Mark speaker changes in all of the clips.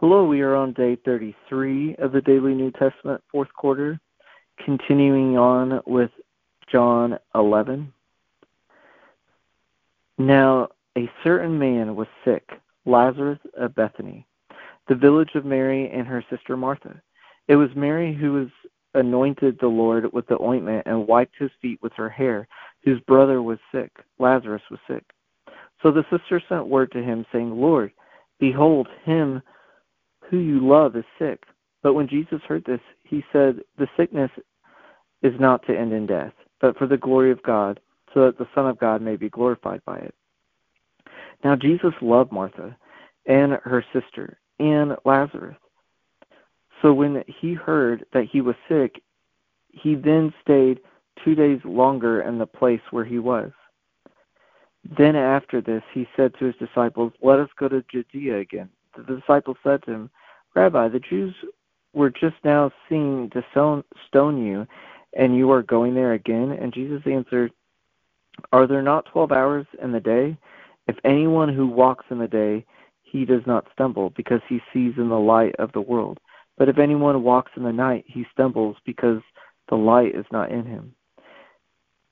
Speaker 1: Hello, we are on day 33 of the Daily New Testament, fourth quarter, continuing on with John 11. Now, a certain man was sick, Lazarus of Bethany, the village of Mary and her sister Martha. It was Mary who was anointed the Lord with the ointment and wiped his feet with her hair, whose brother was sick, Lazarus was sick. So the sister sent word to him, saying, Lord, behold, him who you love is sick. But when Jesus heard this, he said, The sickness is not to end in death, but for the glory of God, so that the Son of God may be glorified by it. Now Jesus loved Martha and her sister and Lazarus. So when he heard that he was sick, he then stayed two days longer in the place where he was. Then after this, he said to his disciples, Let us go to Judea again. The disciples said to him, Rabbi, the Jews were just now seen to stone you, and you are going there again? And Jesus answered, Are there not twelve hours in the day? If anyone who walks in the day, he does not stumble, because he sees in the light of the world. But if anyone walks in the night, he stumbles, because the light is not in him.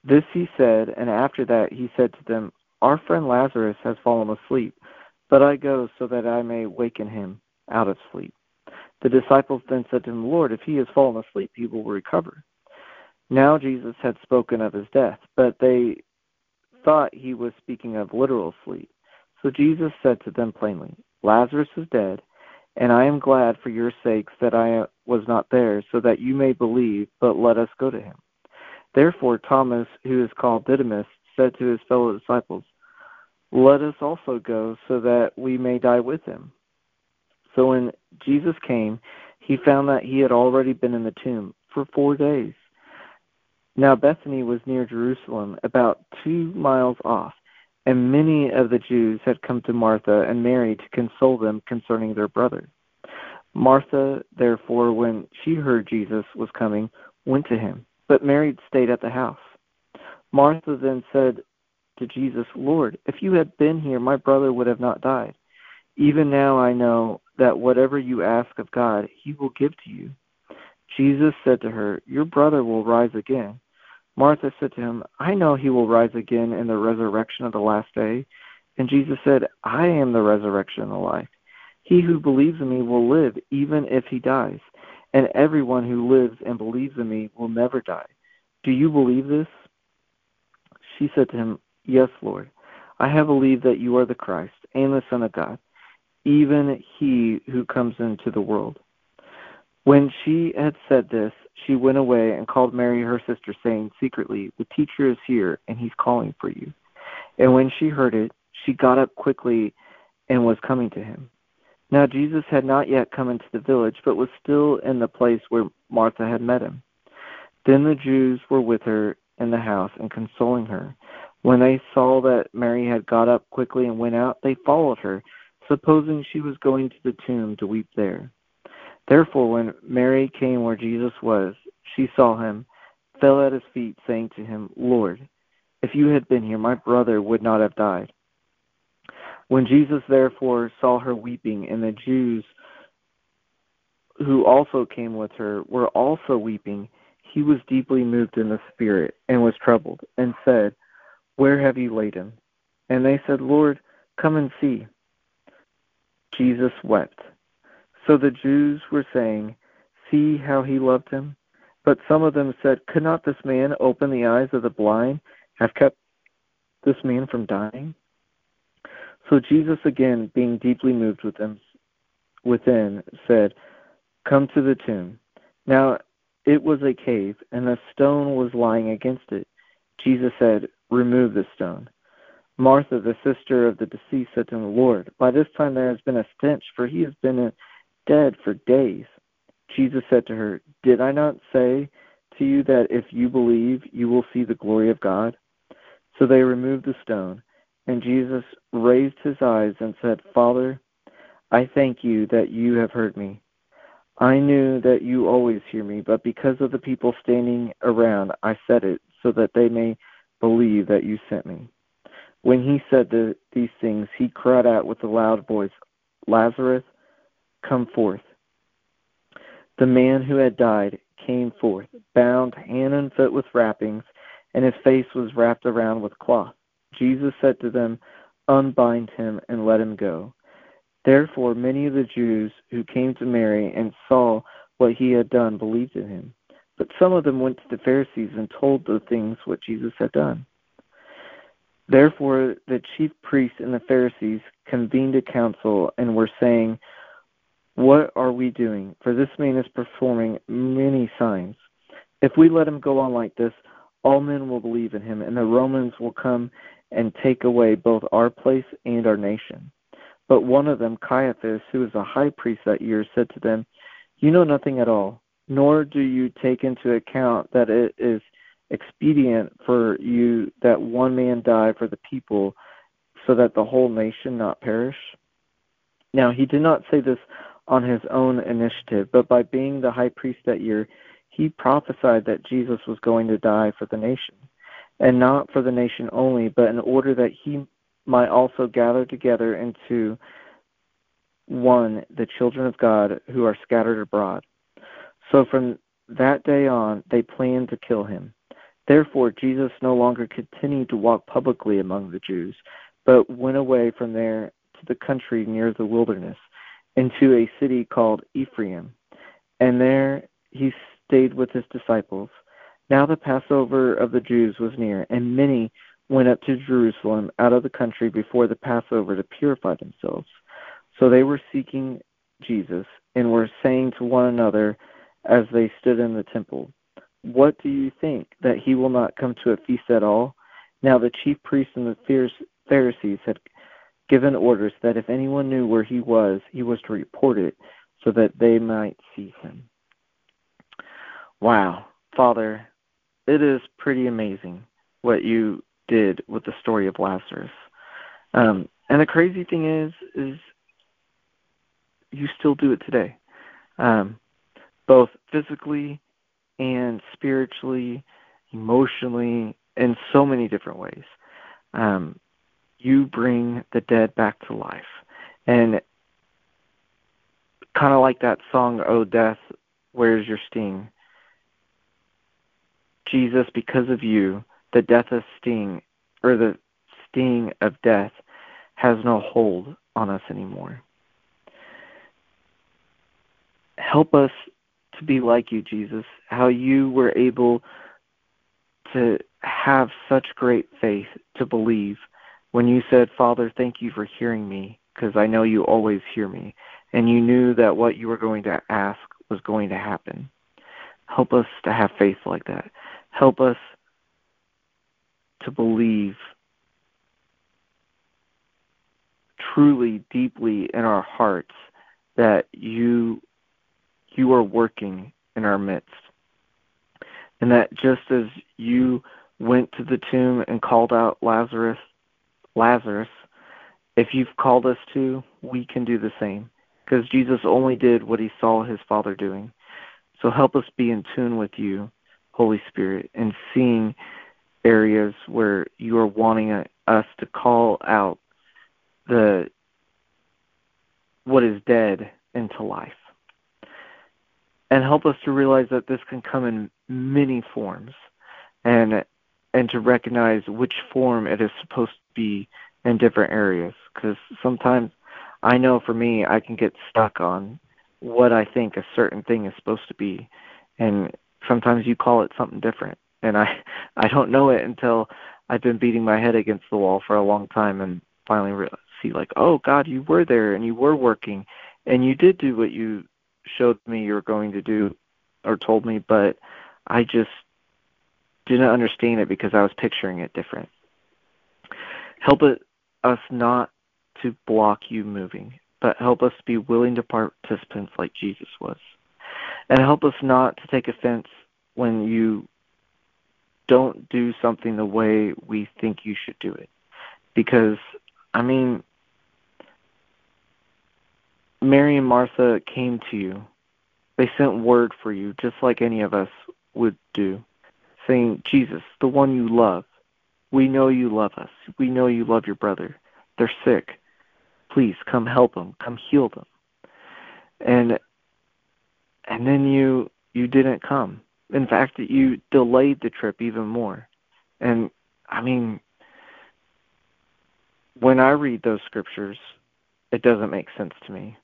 Speaker 1: This he said, and after that he said to them, our friend Lazarus has fallen asleep, but I go so that I may waken him out of sleep. The disciples then said to him, Lord, if he has fallen asleep, he will recover. Now Jesus had spoken of his death, but they thought he was speaking of literal sleep. So Jesus said to them plainly, Lazarus is dead, and I am glad for your sakes that I was not there, so that you may believe, but let us go to him. Therefore Thomas, who is called Didymus, said to his fellow disciples, let us also go so that we may die with him. So when Jesus came, he found that he had already been in the tomb for four days. Now Bethany was near Jerusalem, about two miles off, and many of the Jews had come to Martha and Mary to console them concerning their brother. Martha, therefore, when she heard Jesus was coming, went to him, but Mary stayed at the house. Martha then said to Jesus, Lord, if you had been here, my brother would have not died. Even now I know that whatever you ask of God, he will give to you. Jesus said to her, Your brother will rise again. Martha said to him, I know he will rise again in the resurrection of the last day. And Jesus said, I am the resurrection and the life. He who believes in me will live even if he dies, and everyone who lives and believes in me will never die. Do you believe this? She said to him, Yes, Lord. I have believed that you are the Christ and the Son of God, even he who comes into the world. When she had said this, she went away and called Mary her sister, saying secretly, The teacher is here, and he's calling for you. And when she heard it, she got up quickly and was coming to him. Now Jesus had not yet come into the village, but was still in the place where Martha had met him. Then the Jews were with her in the house and consoling her. When they saw that Mary had got up quickly and went out, they followed her, supposing she was going to the tomb to weep there. Therefore, when Mary came where Jesus was, she saw him, fell at his feet, saying to him, Lord, if you had been here, my brother would not have died. When Jesus therefore saw her weeping, and the Jews who also came with her were also weeping, he was deeply moved in the spirit, and was troubled, and said, where have you laid him? And they said, Lord, come and see. Jesus wept. So the Jews were saying, See how he loved him? But some of them said, Could not this man open the eyes of the blind, have kept this man from dying? So Jesus, again, being deeply moved with them, within, said, Come to the tomb. Now it was a cave, and a stone was lying against it. Jesus said, remove the stone. Martha, the sister of the deceased, said to the Lord, by this time there has been a stench, for he has been dead for days. Jesus said to her, Did I not say to you that if you believe, you will see the glory of God? So they removed the stone, and Jesus raised his eyes and said, Father, I thank you that you have heard me. I knew that you always hear me, but because of the people standing around, I said it, so that they may believe that you sent me. When he said the, these things, he cried out with a loud voice, Lazarus, come forth. The man who had died came forth, bound hand and foot with wrappings, and his face was wrapped around with cloth. Jesus said to them, Unbind him and let him go. Therefore, many of the Jews who came to Mary and saw what he had done believed in him. Some of them went to the Pharisees and told the things what Jesus had done. Therefore, the chief priests and the Pharisees convened a council and were saying, What are we doing? For this man is performing many signs. If we let him go on like this, all men will believe in him, and the Romans will come and take away both our place and our nation. But one of them, Caiaphas, who was a high priest that year, said to them, You know nothing at all, nor do you take into account that it is expedient for you that one man die for the people, so that the whole nation not perish? Now, he did not say this on his own initiative, but by being the high priest that year, he prophesied that Jesus was going to die for the nation, and not for the nation only, but in order that he might also gather together into one the children of God who are scattered abroad. So from that day on, they planned to kill him. Therefore, Jesus no longer continued to walk publicly among the Jews, but went away from there to the country near the wilderness, into a city called Ephraim. And there he stayed with his disciples. Now the Passover of the Jews was near, and many went up to Jerusalem out of the country before the Passover to purify themselves. So they were seeking Jesus, and were saying to one another as they stood in the temple, what do you think? That he will not come to a feast at all? Now the chief priests and the Pharisees had given orders that if anyone knew where he was, he was to report it so that they might seize him. Wow, Father, it is pretty amazing what you did with the story of Lazarus. Um, and the crazy thing is, is you still do it today, um, both physically and spiritually, emotionally, in so many different ways. Um, you bring the dead back to life. And kind of like that song, Oh Death, Where's Your Sting? Jesus, because of you, the death of sting, or the sting of death, has no hold on us anymore. Help us to be like you, Jesus, how you were able to have such great faith to believe when you said, Father, thank you for hearing me, because I know you always hear me, and you knew that what you were going to ask was going to happen. Help us to have faith like that. Help us to believe truly, deeply in our hearts that you you are working in our midst. And that just as you went to the tomb and called out Lazarus, Lazarus, if you've called us to, we can do the same. Because Jesus only did what he saw his Father doing. So help us be in tune with you, Holy Spirit, and seeing areas where you are wanting us to call out the what is dead into life and help us to realize that this can come in many forms and and to recognize which form it is supposed to be in different areas. Because sometimes I know for me I can get stuck on what I think a certain thing is supposed to be and sometimes you call it something different. And I I don't know it until I've been beating my head against the wall for a long time and finally re- see like oh god you were there and you were working and you did do what you showed me you were going to do or told me, but I just didn't understand it because I was picturing it different. Help it, us not to block you moving, but help us be willing to participants like Jesus was. And help us not to take offense when you don't do something the way we think you should do it. Because, I mean, Mary and Martha came to you. They sent word for you, just like any of us would do, saying, Jesus, the one you love, we know you love us. We know you love your brother. They're sick. Please come help them. Come heal them. and and then you you didn't come. In fact, you delayed the trip even more. And I mean, when I read those scriptures, it doesn't make sense to me.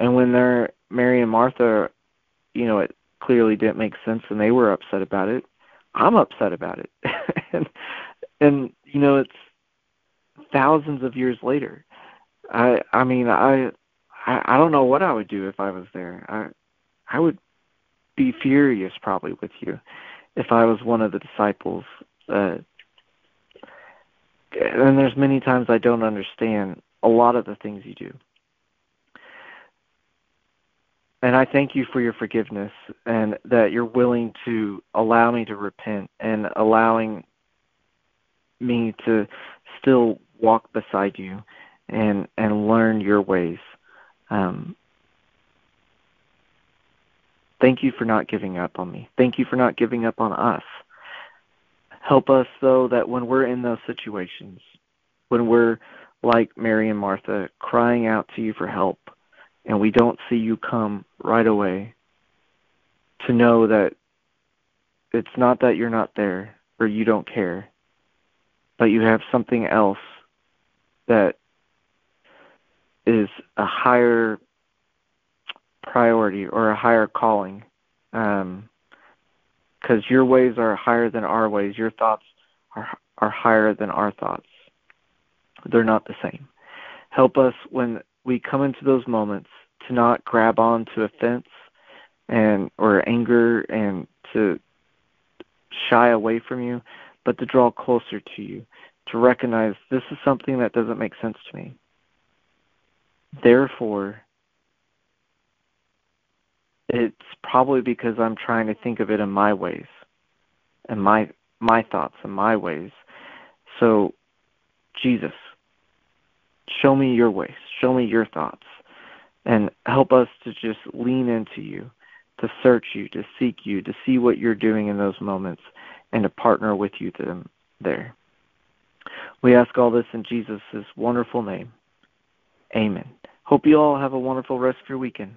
Speaker 1: And when they're Mary and Martha, you know, it clearly didn't make sense and they were upset about it. I'm upset about it. and and you know, it's thousands of years later. I I mean, I I, I don't know what I would do if I was there. I I would be furious probably with you if I was one of the disciples. Uh, and there's many times I don't understand a lot of the things you do. And I thank you for your forgiveness and that you're willing to allow me to repent and allowing me to still walk beside you and and learn your ways. Um, thank you for not giving up on me. Thank you for not giving up on us. Help us though that when we're in those situations, when we're like Mary and Martha crying out to you for help and we don't see you come right away, to know that it's not that you're not there or you don't care, but you have something else that is a higher priority or a higher calling. Um, because your ways are higher than our ways. Your thoughts are are higher than our thoughts. They're not the same. Help us when we come into those moments to not grab on to offense and or anger and to shy away from you, but to draw closer to you, to recognize this is something that doesn't make sense to me. Therefore, it's probably because I'm trying to think of it in my ways and my my thoughts and my ways. So Jesus, show me your ways, show me your thoughts and help us to just lean into you, to search you, to seek you, to see what you're doing in those moments and to partner with you them there. We ask all this in Jesus' wonderful name. Amen. Hope you all have a wonderful rest of your weekend.